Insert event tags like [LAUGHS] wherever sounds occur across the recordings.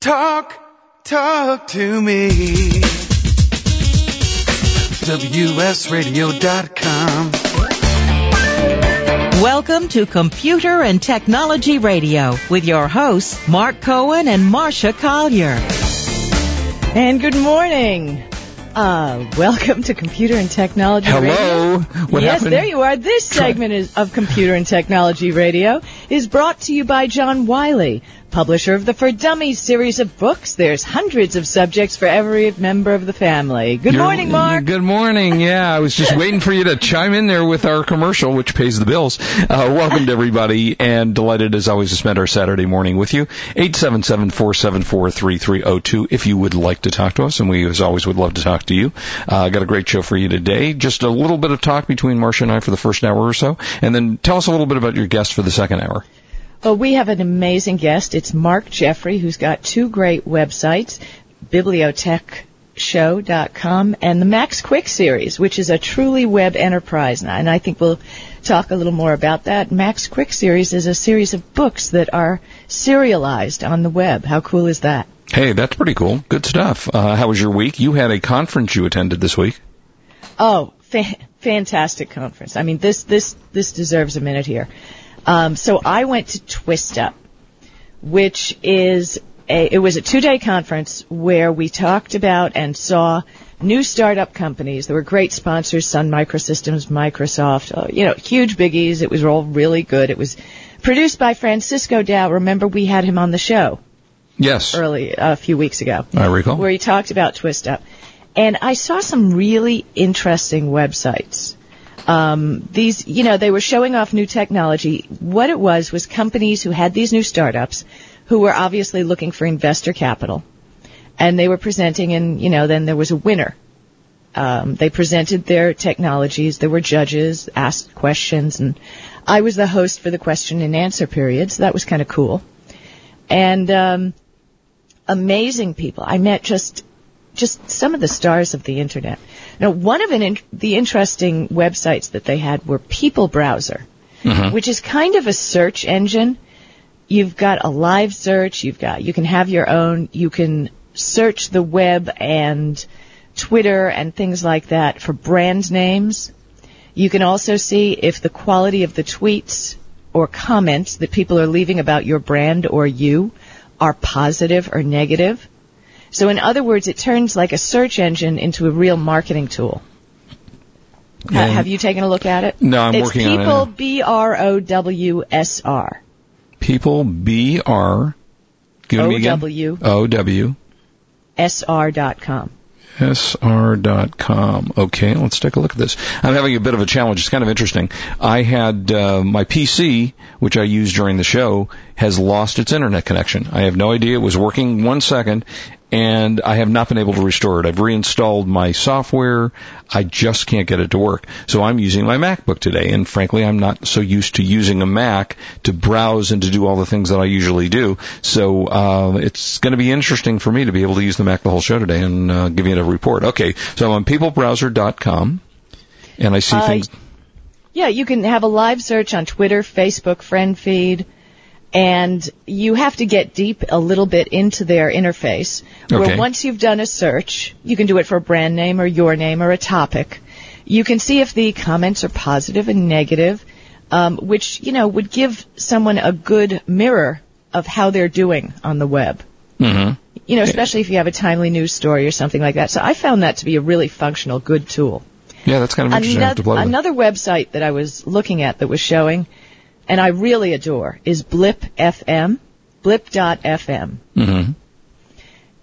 Talk, talk to me. WSRadio.com. Welcome to Computer and Technology Radio with your hosts, Mark Cohen and Marsha Collier. And good morning. Uh, welcome to Computer and Technology Hello. Radio. What yes, happened? there you are. This segment is, of Computer and Technology Radio is brought to you by John Wiley, publisher of the For Dummies series of books. There's hundreds of subjects for every member of the family. Good You're- morning, Mark. Good morning. Yeah, I was just waiting for you to chime in there with our commercial, which pays the bills. Uh, welcome to everybody, and delighted as always to spend our Saturday morning with you. Eight seven seven four seven four three three zero two. If you would like to talk to us, and we as always would love to talk to you. Uh, got a great show for you today. Just a little bit of talk between Marsha and I for the first hour or so, and then tell us a little bit about your guest for the second hour. Well, we have an amazing guest. It's Mark Jeffrey, who's got two great websites, bibliotechshow.com and the Max Quick series, which is a truly web enterprise. And I think we'll talk a little more about that. Max Quick series is a series of books that are serialized on the web. How cool is that? Hey, that's pretty cool. Good stuff. Uh, how was your week? You had a conference you attended this week. Oh, fa- fantastic conference. I mean, this this this deserves a minute here. Um, so I went to Twist Up, which is a it was a two day conference where we talked about and saw new startup companies. There were great sponsors: Sun Microsystems, Microsoft. Uh, you know, huge biggies. It was all really good. It was produced by Francisco Dao. Remember, we had him on the show Yes, early a few weeks ago I recall. where he talked about Twist Up. And I saw some really interesting websites. Um, these, you know, they were showing off new technology. What it was was companies who had these new startups who were obviously looking for investor capital. And they were presenting and, you know, then there was a winner. Um, they presented their technologies. There were judges, asked questions, and I was the host for the question and answer period, so that was kind of cool. And um, amazing people. I met just just some of the stars of the internet. Now, one of an in- the interesting websites that they had were PeopleBrowsr, mm-hmm. which is kind of a search engine. You've got a live search. You've got you can have your own. You can search the web and Twitter and things like that for brand names. You can also see if the quality of the tweets or comments that people are leaving about your brand or you are positive or negative. So in other words, it turns like a search engine into a real marketing tool. And- have you taken a look at it? No, I'm it's working on it people. B R O W S R. People B R. Give it me again. O-W. O W S R dot com. S R dot com. Okay, let's take a look at this. I'm having a bit of a challenge. It's kind of interesting. I had uh, my PC, which I used during the show, has lost its internet connection. I have no idea. It was working one second, and I have not been able to restore it. I've reinstalled my software. I just can't get it to work. So I'm using my MacBook today, and frankly, I'm not so used to using a Mac to browse and to do all the things that I usually do. So uh, it's going to be interesting for me to be able to use the Mac the whole show today and uh, give you a report. Okay, so I'm on peoplebrowsr.com, and I see Uh, things. Yeah, you can have a live search on Twitter, Facebook, FriendFeed, and you have to get deep a little bit into their interface. Where Okay. once you've done a search, you can do it for a brand name or your name or a topic. You can see if the comments are positive and negative, um, which you know would give someone a good mirror of how they're doing on the web. hmm You know, especially if you have a timely news story or something like that. So I found that to be a really functional, good tool. Yeah, that's kind of interesting. I to play Another, another website that I was looking at that was showing, and I really adore, is Blip FM, blip.fm. hmm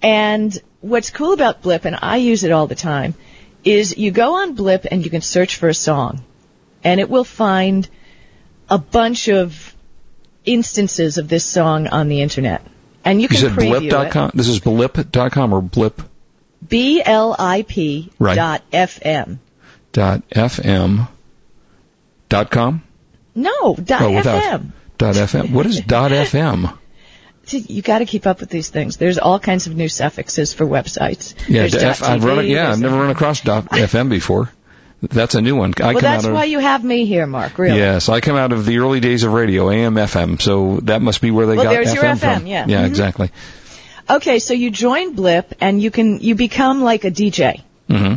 And what's cool about Blip, and I use it all the time, is you go on Blip and you can search for a song, and it will find a bunch of instances of this song on the internet. And you You can said preview it. blip.com? This is blip.com or blip B L I P Right. dot FM. dot fm dot com? No, dot Oh, without. FM. Dot fm. What is dot [LAUGHS] fm? See, you got to keep up with these things. There's all kinds of new suffixes for websites. Yeah, F, I've run Yeah, I've never run across dot [LAUGHS] fm before. That's a new one. I Well, that's of why you have me here, Mark. Really? yes, I come out of the early days of radio, AM, FM. So that must be where they Well, got there's your FM FM, from. yeah. yeah, Mhm. exactly. Okay, so you join Blip and you can you become like a DJ. hmm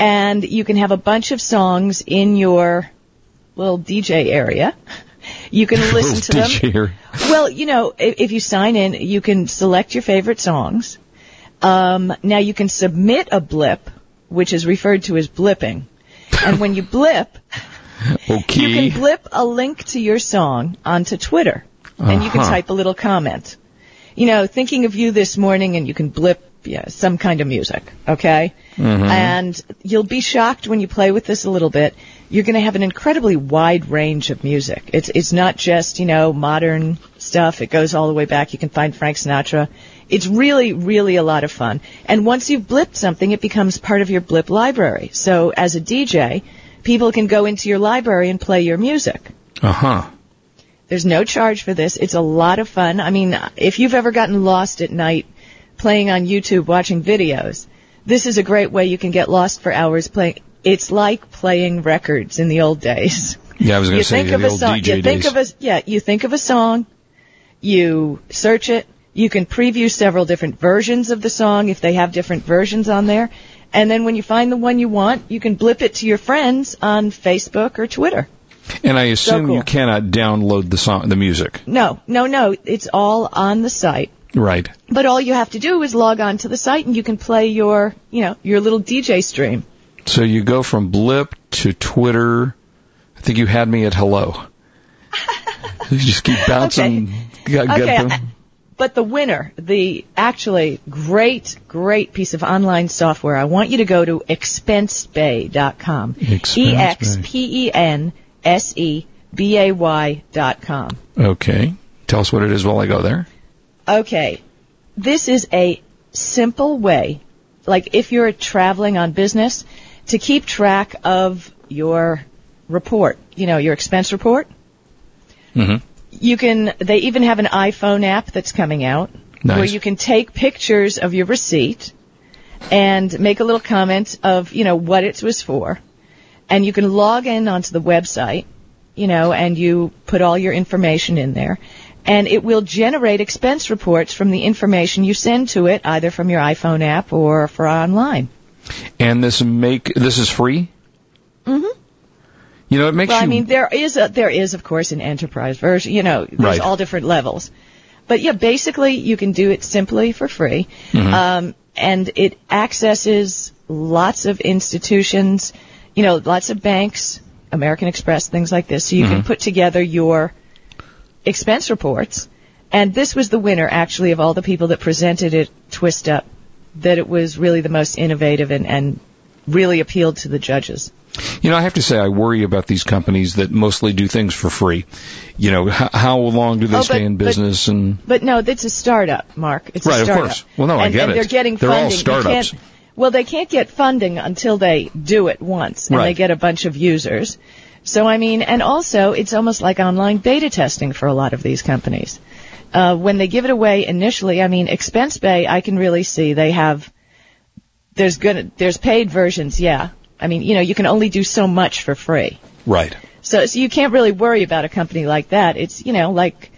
and you can have a bunch of songs in your little DJ area. You can [LAUGHS] listen to them. DJ. Well, you know, if, if you sign in, you can select your favorite songs. Um, now you can submit a blip, which is referred to as blipping. And when you blip, [LAUGHS] Okay. you can blip a link to your song onto Twitter, and you can Uh-huh. type a little comment. You know, thinking of you this morning, and you can blip yeah, some kind of music, okay? Mm-hmm. And you'll be shocked when you play with this a little bit. You're going to have an incredibly wide range of music. It's it's not just you know modern stuff. It goes all the way back. You can find Frank Sinatra. It's really really a lot of fun. And once you've blipped something, it becomes part of your blip library. So as a DJ, people can go into your library and play your music. Uh huh. There's no charge for this. It's a lot of fun. I mean, if you've ever gotten lost at night playing on YouTube watching videos, this is a great way you can get lost for hours playing. It's like playing records in the old days. Yeah, I was going to say think of a old song, DJ you think days. of a yeah, you think of a song, you search it, you can preview several different versions of the song if they have different versions on there. And then when you find the one you want, you can blip it to your friends on Facebook or Twitter. and I assume cool. you cannot download the song, the music. No, no, no. It's all on the site. Right. But all you have to do is log on to the site and you can play your, you know, your little DJ stream. So you go from Blip to Twitter. I think you had me at hello. [LAUGHS] you just keep bouncing. Got- got Okay. But the winner, the actually great, great piece of online software, I want you to go to expensebay.com. Expense E X P E N S E B A Y dot com. Okay. Tell us what it is while I go there. Okay. This is a simple way, like if you're traveling on business, to keep track of your report, you know, your expense report. hmm You can, they even have an iPhone app that's coming out Nice. where you can take pictures of your receipt and make a little comment of, you know, what it was for. And you can log in onto the website, you know, and you put all your information in there. And it will generate expense reports from the information you send to it, either from your iPhone app or for online. And this make this is free. hmm You know, it makes Well, you. I mean, there is a, there is of course an enterprise version. You know, there's Right. all different levels. But yeah, basically you can do it simply for free, Mhm. um, and it accesses lots of institutions. You know, lots of banks, American Express, things like this. So you can Mhm. put together your expense reports. And this was the winner, actually, of all the people that presented it, Twist Up, that it was really the most innovative and, and really appealed to the judges. You know, I have to say, I worry about these companies that mostly do things for free. You know, h- how long do they Oh, stay but- in but- business? and But no, it's a startup, Mark. It's Right, a of startup. course. Well, no, I and, get and it. They're getting They're all funding. You startups. well, they can't get funding until they do it once, and Right. they get a bunch of users. So I mean, and also it's almost like online beta testing for a lot of these companies. Uh, when they give it away initially, I mean, Expense Bay, I can really see they have. There's gonna there's paid versions, yeah. I mean, you know, you can only do so much for free. right. So, so you can't really worry about a company like that. It's, you know, like,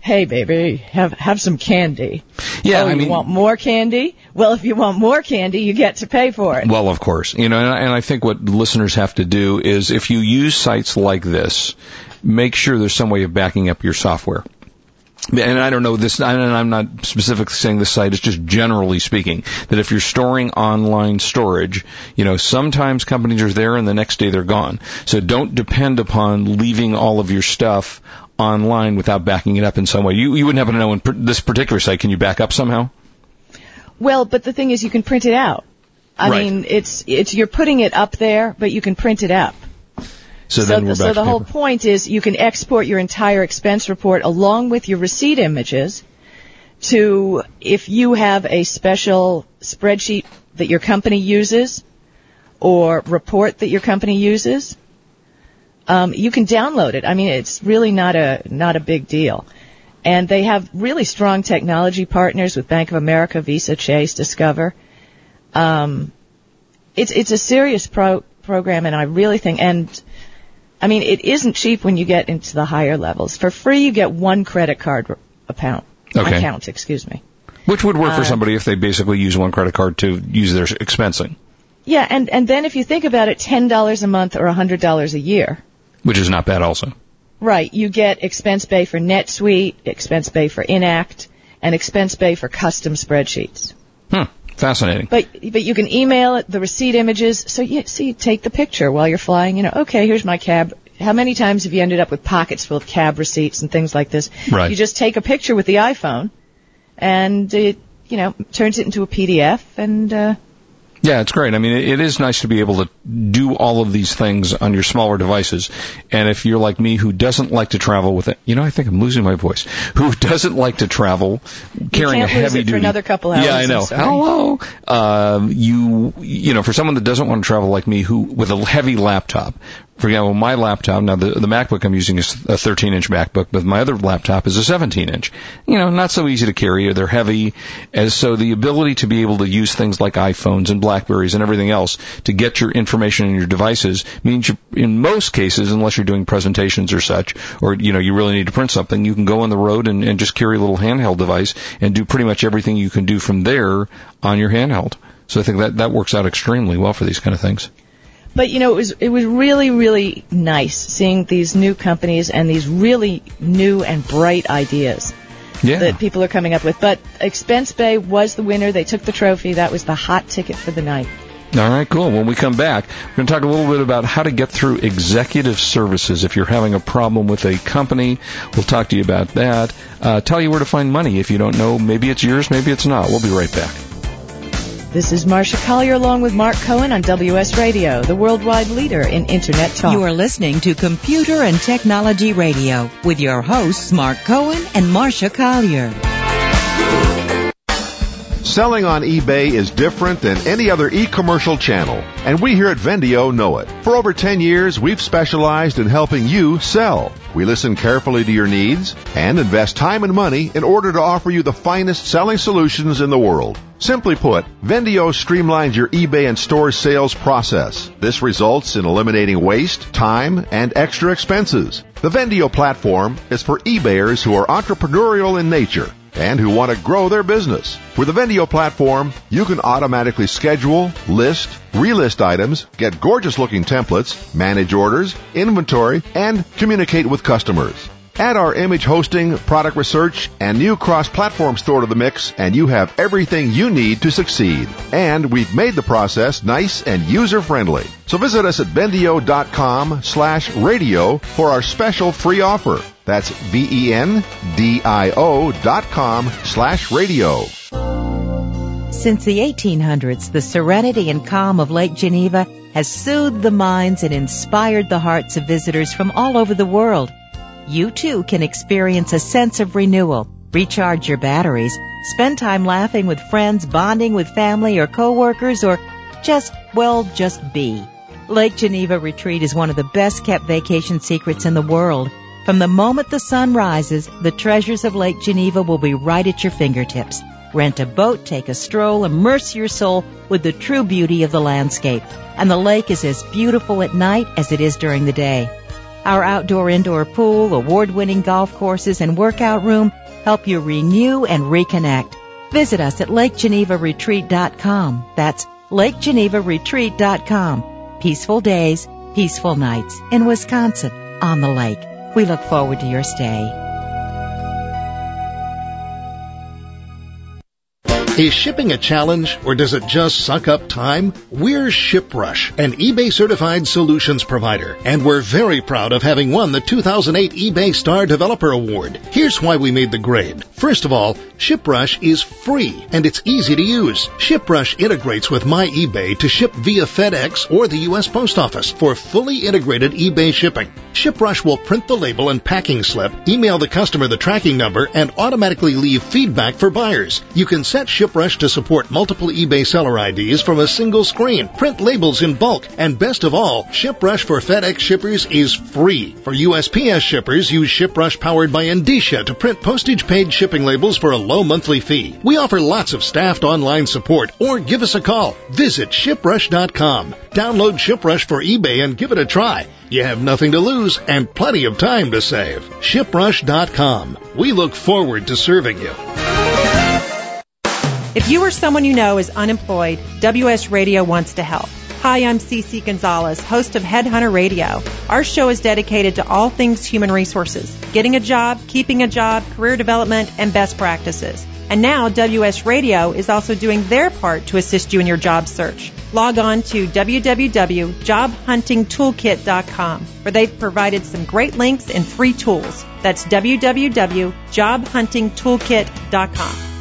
hey baby, have, have some candy. Yeah, oh, I you mean, want more candy? Well, if you want more candy, you get to pay for it. Well, of course, you know, and I, and I think what listeners have to do is if you use sites like this, make sure there's some way of backing up your software. And I don't know this, and I'm not specifically saying this site, it's just generally speaking, that if you're storing online storage, you know, sometimes companies are there and the next day they're gone. So don't depend upon leaving all of your stuff online without backing it up in some way. You, you wouldn't happen to know in per- this particular site, can you back up somehow? Well, but the thing is, you can print it out. I Right. mean, it's, it's, you're putting it up there, but you can print it up. So, So, then we're so back the whole point is you can export your entire expense report along with your receipt images to, if you have a special spreadsheet that your company uses or report that your company uses, um, you can download it. I mean, it's really not a not a big deal. And they have really strong technology partners with Bank of America, Visa, Chase, Discover. Um, it's it's a serious pro- program, and I really think and I mean, it isn't cheap when you get into the higher levels. For free, you get one credit card account. Okay. Account, excuse me. Which would work for Uh, somebody if they basically use one credit card to use their expensing, Yeah, and and then if you think about it, ten dollars a month or a hundred dollars a year. which is not bad also. Right, you get Expense Bay for NetSuite, Expense Bay for Intacct, and Expense Bay for custom spreadsheets. Hmm. Fascinating. But but you can email it, the receipt images. So you see, take the picture while you're flying. You know, okay, here's my cab. How many times have you ended up with pockets full of cab receipts and things like this? Right. You just take a picture with the iPhone, and it you know turns it into a PDF, and uh, Yeah, it's great. I mean, it, is nice to be able to do all of these things on your smaller devices. And if you're like me, who doesn't like to travel with it, you know, I think I'm losing my voice. [LAUGHS] Who doesn't like to travel carrying a heavy duty? another couple hours, Yeah, I know. Hello. Um, you, you know, for someone that doesn't want to travel like me, who with a heavy laptop. For example, my laptop now the the MacBook I'm using is a 13 inch MacBook, but my other laptop is a 17 inch. You know, not so easy to carry. They're heavy, and so the ability to be able to use things like iPhones and Blackberries and everything else to get your information in your devices means you, in most cases, unless you're doing presentations or such, or you know you really need to print something, you can go on the road and, and just carry a little handheld device and do pretty much everything you can do from there on your handheld. So I think that that works out extremely well for these kind of things. But you know, it was it was really really nice seeing these new companies and these really new and bright ideas Yeah. that people are coming up with. But Expense Bay was the winner. They took the trophy. That was the hot ticket for the night. All right, cool. When we come back, we're going to talk a little bit about how to get through executive services. If you're having a problem with a company, we'll talk to you about that. Uh, tell you where to find money if you don't know. Maybe it's yours, maybe it's not. We'll be right back. This is Marsha Collier along with Mark Cohen on WS Radio, the worldwide leader in Internet talk. You are listening to Computer and Technology Radio with your hosts Mark Cohen and Marsha Collier. Selling on eBay is different than any other e-commercial channel, and we here at Vendio know it. For over 10 years, we've specialized in helping you sell. We listen carefully to your needs and invest time and money in order to offer you the finest selling solutions in the world. Simply put, Vendio streamlines your eBay and store sales process. This results in eliminating waste, time, and extra expenses. The Vendio platform is for eBayers who are entrepreneurial in nature and who want to grow their business. With the Vendio platform, you can automatically schedule, list, relist items, get gorgeous looking templates, manage orders, inventory, and communicate with customers. Add our image hosting, product research, and new cross-platform store to the mix, and you have everything you need to succeed. And we've made the process nice and user-friendly. So visit us at vendio.com slash radio for our special free offer. That's V-E-N-D-I-O dot com slash radio. Since the 1800s, the serenity and calm of Lake Geneva has soothed the minds and inspired the hearts of visitors from all over the world. You too can experience a sense of renewal, recharge your batteries, spend time laughing with friends, bonding with family or coworkers, or just, well, just be. Lake Geneva Retreat is one of the best kept vacation secrets in the world. From the moment the sun rises, the treasures of Lake Geneva will be right at your fingertips. Rent a boat, take a stroll, immerse your soul with the true beauty of the landscape. And the lake is as beautiful at night as it is during the day. Our outdoor indoor pool, award-winning golf courses, and workout room help you renew and reconnect. Visit us at LakeGenevaRetreat.com. That's LakeGenevaRetreat.com. Peaceful days, peaceful nights in Wisconsin on the lake. We look forward to your stay. Is shipping a challenge or does it just suck up time? We're ShipRush, an eBay certified solutions provider, and we're very proud of having won the 2008 eBay Star Developer Award. Here's why we made the grade. First of all, ShipRush is free and it's easy to use. ShipRush integrates with My eBay to ship via FedEx or the U.S. Post Office for fully integrated eBay shipping. ShipRush will print the label and packing slip, email the customer the tracking number, and automatically leave feedback for buyers. You can set ShipRush to support multiple eBay seller IDs from a single screen, print labels in bulk, and best of all, ShipRush for FedEx shippers is free. For USPS shippers, use ShipRush powered by Endicia to print postage paid shipping labels for a low monthly fee. We offer lots of staffed online support or give us a call. Visit shiprush.com. Download ShipRush for eBay and give it a try. You have nothing to lose and plenty of time to save. ShipRush.com. We look forward to serving you. If you or someone you know is unemployed, WS Radio wants to help. Hi, I'm Cece Gonzalez, host of Headhunter Radio. Our show is dedicated to all things human resources, getting a job, keeping a job, career development, and best practices. And now WS Radio is also doing their part to assist you in your job search. Log on to www.jobhuntingtoolkit.com where they've provided some great links and free tools. That's www.jobhuntingtoolkit.com.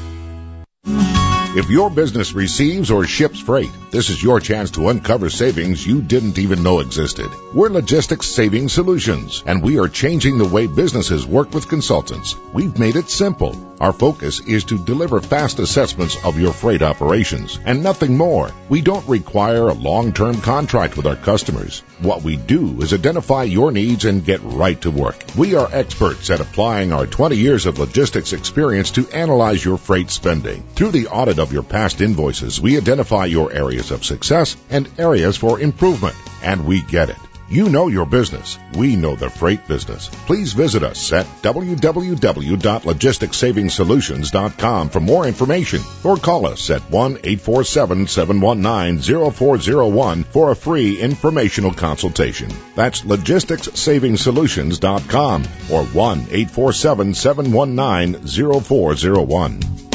If your business receives or ships freight, this is your chance to uncover savings you didn't even know existed. We're Logistics Saving Solutions, and we are changing the way businesses work with consultants. We've made it simple. Our focus is to deliver fast assessments of your freight operations and nothing more. We don't require a long-term contract with our customers. What we do is identify your needs and get right to work. We are experts at applying our 20 years of logistics experience to analyze your freight spending. Through the audit of your past invoices, we identify your areas of success and areas for improvement, and we get it. You know your business. We know the freight business. Please visit us at www.logisticsavingsolutions.com for more information or call us at 1-847-719-0401 for a free informational consultation. That's logisticsavingsolutions.com or 1-847-719-0401.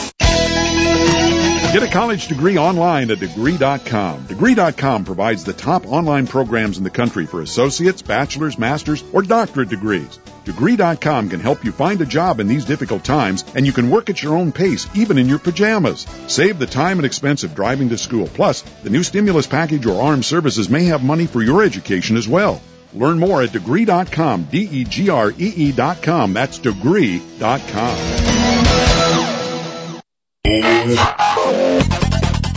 Get a college degree online at degree.com. Degree.com provides the top online programs in the country for associates, bachelor's, master's, or doctorate degrees. Degree.com can help you find a job in these difficult times, and you can work at your own pace, even in your pajamas. Save the time and expense of driving to school. Plus, the new stimulus package or armed services may have money for your education as well. Learn more at degree.com, D-E-G-R-E-E.com. That's degree.com.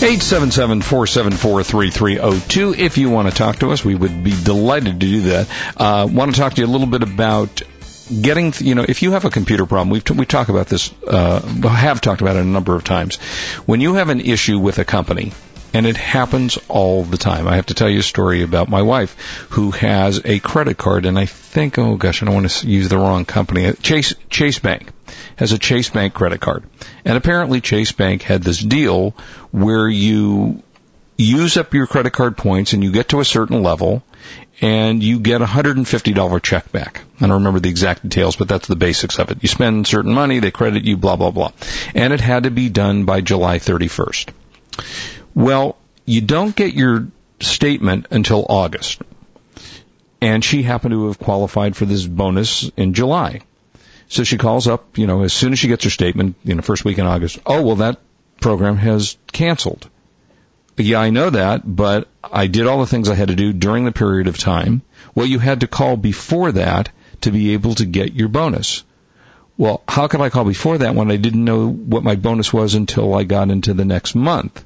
877-474-3302. If you want to talk to us, we would be delighted to do that. Uh, want to talk to you a little bit about getting, you know, if you have a computer problem, we've t- we talk about this, uh, have talked about it a number of times. When you have an issue with a company, and it happens all the time. I have to tell you a story about my wife who has a credit card, and I think, oh gosh, I don't want to use the wrong company. Chase Chase Bank has a Chase Bank credit card, and apparently Chase Bank had this deal where you use up your credit card points and you get to a certain level and you get a $150 check back. I don't remember the exact details, but that's the basics of it. You spend certain money, they credit you, blah, blah, blah. And it had to be done by July 31st. Well, you don't get your statement until August. And she happened to have qualified for this bonus in July. So she calls up, you know, as soon as she gets her statement, you know, first week in August. Oh, well, that program has canceled. Yeah, I know that, but I did all the things I had to do during the period of time. Well, you had to call before that to be able to get your bonus. Well, how could I call before that when I didn't know what my bonus was until I got into the next month?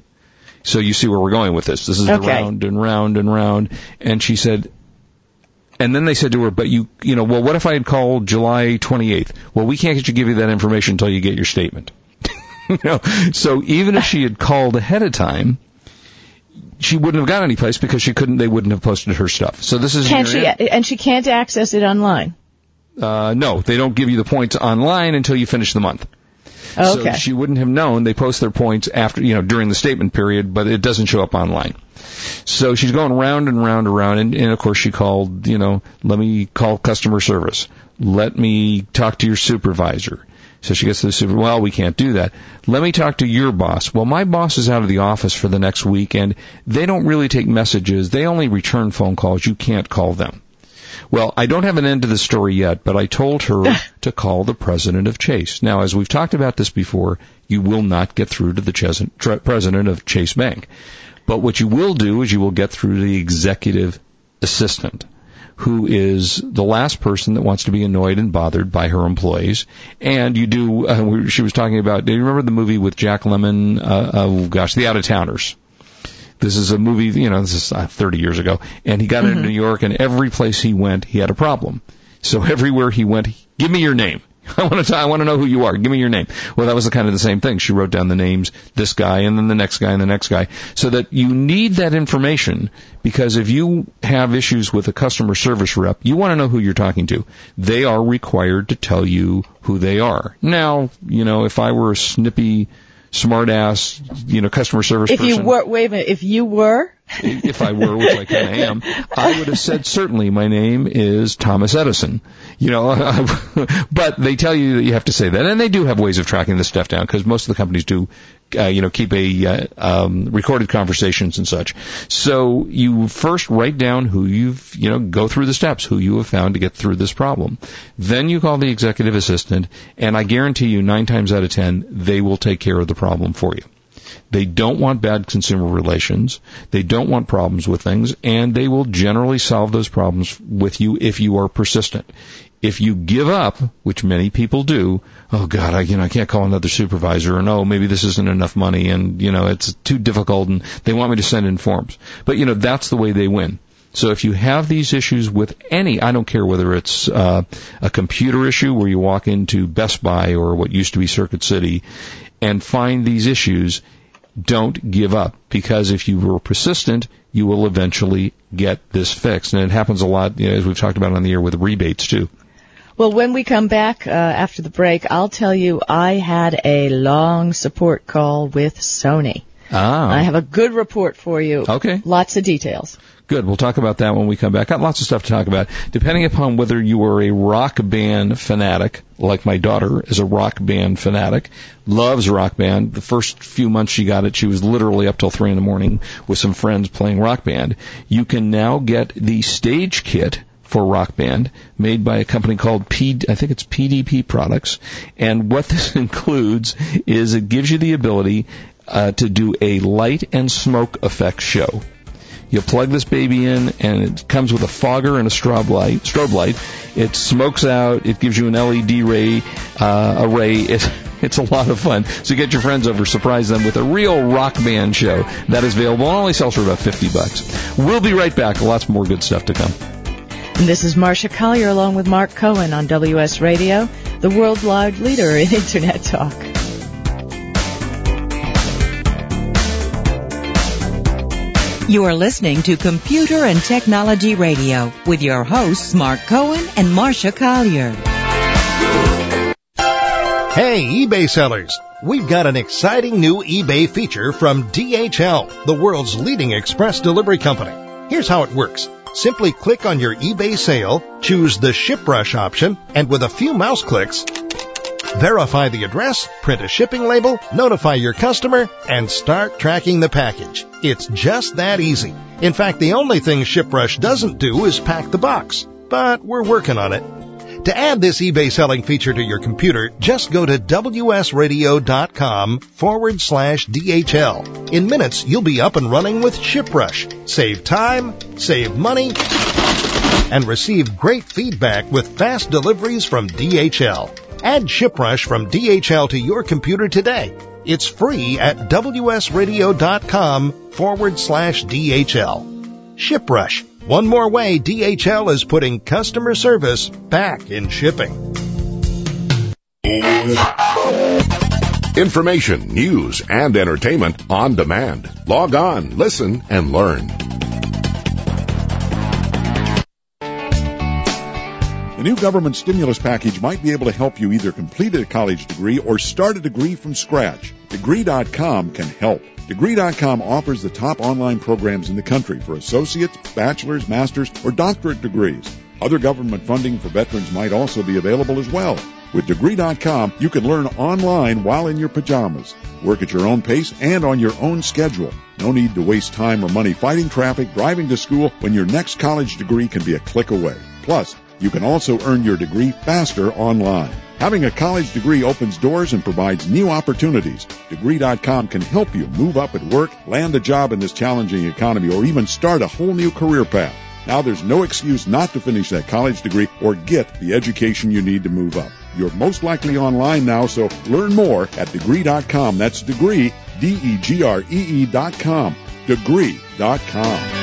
So you see where we're going with this. This is Okay. round and round and round. And she said, and then they said to her, but you, you know, well, what if I had called July 28th? Well, we can't get you give you that information until you get your statement. [LAUGHS] you know, so even if she had called ahead of time, she wouldn't have got any place because she couldn't, they wouldn't have posted her stuff. So this is Can she? And she can't access it online. Uh, no, they don't give you the points online until you finish the month. Oh, okay. So she wouldn't have known. They post their points after, you know, during the statement period, but it doesn't show up online. So she's going round and round and round, and, and of course she called, you know, let me call customer service. Let me talk to your supervisor. So she gets to the super, well, we can't do that. Let me talk to your boss. Well, my boss is out of the office for the next week, and they don't really take messages. They only return phone calls. You can't call them. Well, I don't have an end to the story yet, but I told her [LAUGHS] to call the president of Chase. Now, as we've talked about this before, you will not get through to the tre- president of Chase Bank. But what you will do is you will get through to the executive assistant, who is the last person that wants to be annoyed and bothered by her employees. And you do, uh, she was talking about, do you remember the movie with Jack Lemmon, uh, oh gosh, The Out of Towners? This is a movie, you know, this is uh, 30 years ago, and he got into New York, and every place he went, he had a problem. So everywhere he went, give me your name. [LAUGHS] I want to. I want to know who you are. Give me your name. Well, that was the kind of the same thing. She wrote down the names, this guy, and then the next guy, and the next guy, so that you need that information because if you have issues with a customer service rep, you want to know who you're talking to. They are required to tell you who they are. Now, you know, if I were a snippy, smart ass, you know, customer service If person, you were, wait a minute, if you were, if I were, which I kind of am, I would have said certainly my name is Thomas Edison. You know, [LAUGHS] but they tell you that you have to say that, and they do have ways of tracking this stuff down because most of the companies do, uh, you know, keep a uh, um, recorded conversations and such. So you first write down who you've, you know, go through the steps, who you have found to get through this problem. Then you call the executive assistant, and I guarantee you, nine times out of ten, they will take care of the problem for you. They don't want bad consumer relations. They don't want problems with things, and they will generally solve those problems with you if you are persistent. If you give up, which many people do, oh God, I you know I can't call another supervisor, or no, maybe this isn't enough money, and you know it's too difficult, and they want me to send in forms. But you know that's the way they win. So if you have these issues with any, I don't care whether it's uh, a computer issue where you walk into Best Buy or what used to be Circuit City and find these issues, don't give up because if you were persistent, you will eventually get this fixed. And it happens a lot, you know, as we've talked about on the air with rebates too. Well, when we come back uh, after the break, I'll tell you I had a long support call with Sony. Ah. I have a good report for you. Okay. Lots of details. Good. We'll talk about that when we come back. Got lots of stuff to talk about. Depending upon whether you are a rock band fanatic, like my daughter is a rock band fanatic, loves rock band. The first few months she got it, she was literally up till three in the morning with some friends playing rock band. You can now get the stage kit for Rock Band, made by a company called P, I think it's PDP Products. And what [LAUGHS] this includes is it gives you the ability uh, to do a light and smoke effect show. You plug this baby in, and it comes with a fogger and a strobe light. Strobe light. It smokes out. It gives you an LED ray uh, array. [LAUGHS] It, it's a lot of fun. So get your friends over, surprise them with a real rock band show that is available. It only sells for about fifty bucks. We'll be right back. Lots more good stuff to come. And this is Marsha Collier along with Mark Cohen on WS Radio, the worldwide leader in [LAUGHS] Internet talk. You are listening to Computer and Technology Radio with your hosts Mark Cohen and Marsha Collier. Hey, eBay sellers! We've got an exciting new eBay feature from DHL, the world's leading express delivery company. Here's how it works. Simply click on your eBay sale, choose the ShipRush option, and with a few mouse clicks, verify the address, print a shipping label, notify your customer, and start tracking the package. It's just that easy. In fact, the only thing ShipRush doesn't do is pack the box. But we're working on it. To add this eBay selling feature to your computer, just go to wsradio.com forward slash DHL. In minutes, you'll be up and running with ShipRush. Save time, save money, and receive great feedback with fast deliveries from DHL. Add ShipRush from DHL to your computer today. It's free at wsradio.com forward slash DHL. ShipRush. One more way DHL is putting customer service back in shipping. Information, news, and entertainment on demand. Log on, listen, and learn. The new government stimulus package might be able to help you either complete a college degree or start a degree from scratch. Degree.com can help. Degree.com offers the top online programs in the country for associates, bachelor's, master's, or doctorate degrees. Other government funding for veterans might also be available as well. With Degree.com, you can learn online while in your pajamas. Work at your own pace and on your own schedule. No need to waste time or money fighting traffic, driving to school when your next college degree can be a click away. Plus, you can also earn your degree faster online. Having a college degree opens doors and provides new opportunities. Degree.com can help you move up at work, land a job in this challenging economy, or even start a whole new career path. Now there's no excuse not to finish that college degree or get the education you need to move up. You're most likely online now, so learn more at degree.com. That's degree, D-E-G-R-E-E dot com. Degree.com.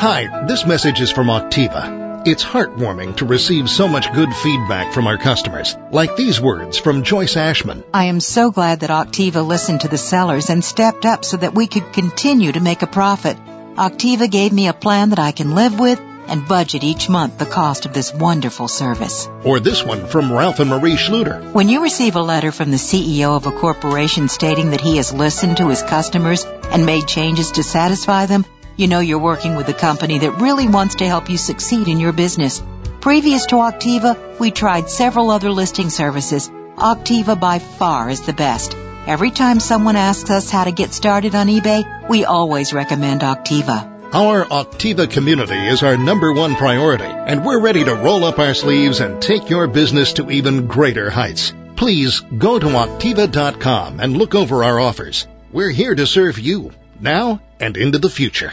Hi, this message is from Auctiva. It's heartwarming to receive so much good feedback from our customers, like these words from Joyce Ashman. I am so glad that Auctiva listened to the sellers and stepped up so that we could continue to make a profit. Auctiva gave me a plan that I can live with and budget each month the cost of this wonderful service. Or this one from Ralph and Marie Schluter. When you receive a letter from the CEO of a corporation stating that he has listened to his customers and made changes to satisfy them, you know you're working with a company that really wants to help you succeed in your business. Previous to Auctiva, we tried several other listing services. Auctiva by far is the best. Every time someone asks us how to get started on eBay, we always recommend Auctiva. Our Auctiva community is our number one priority, and we're ready to roll up our sleeves and take your business to even greater heights. Please go to Auctiva.com and look over our offers. We're here to serve you, now and into the future.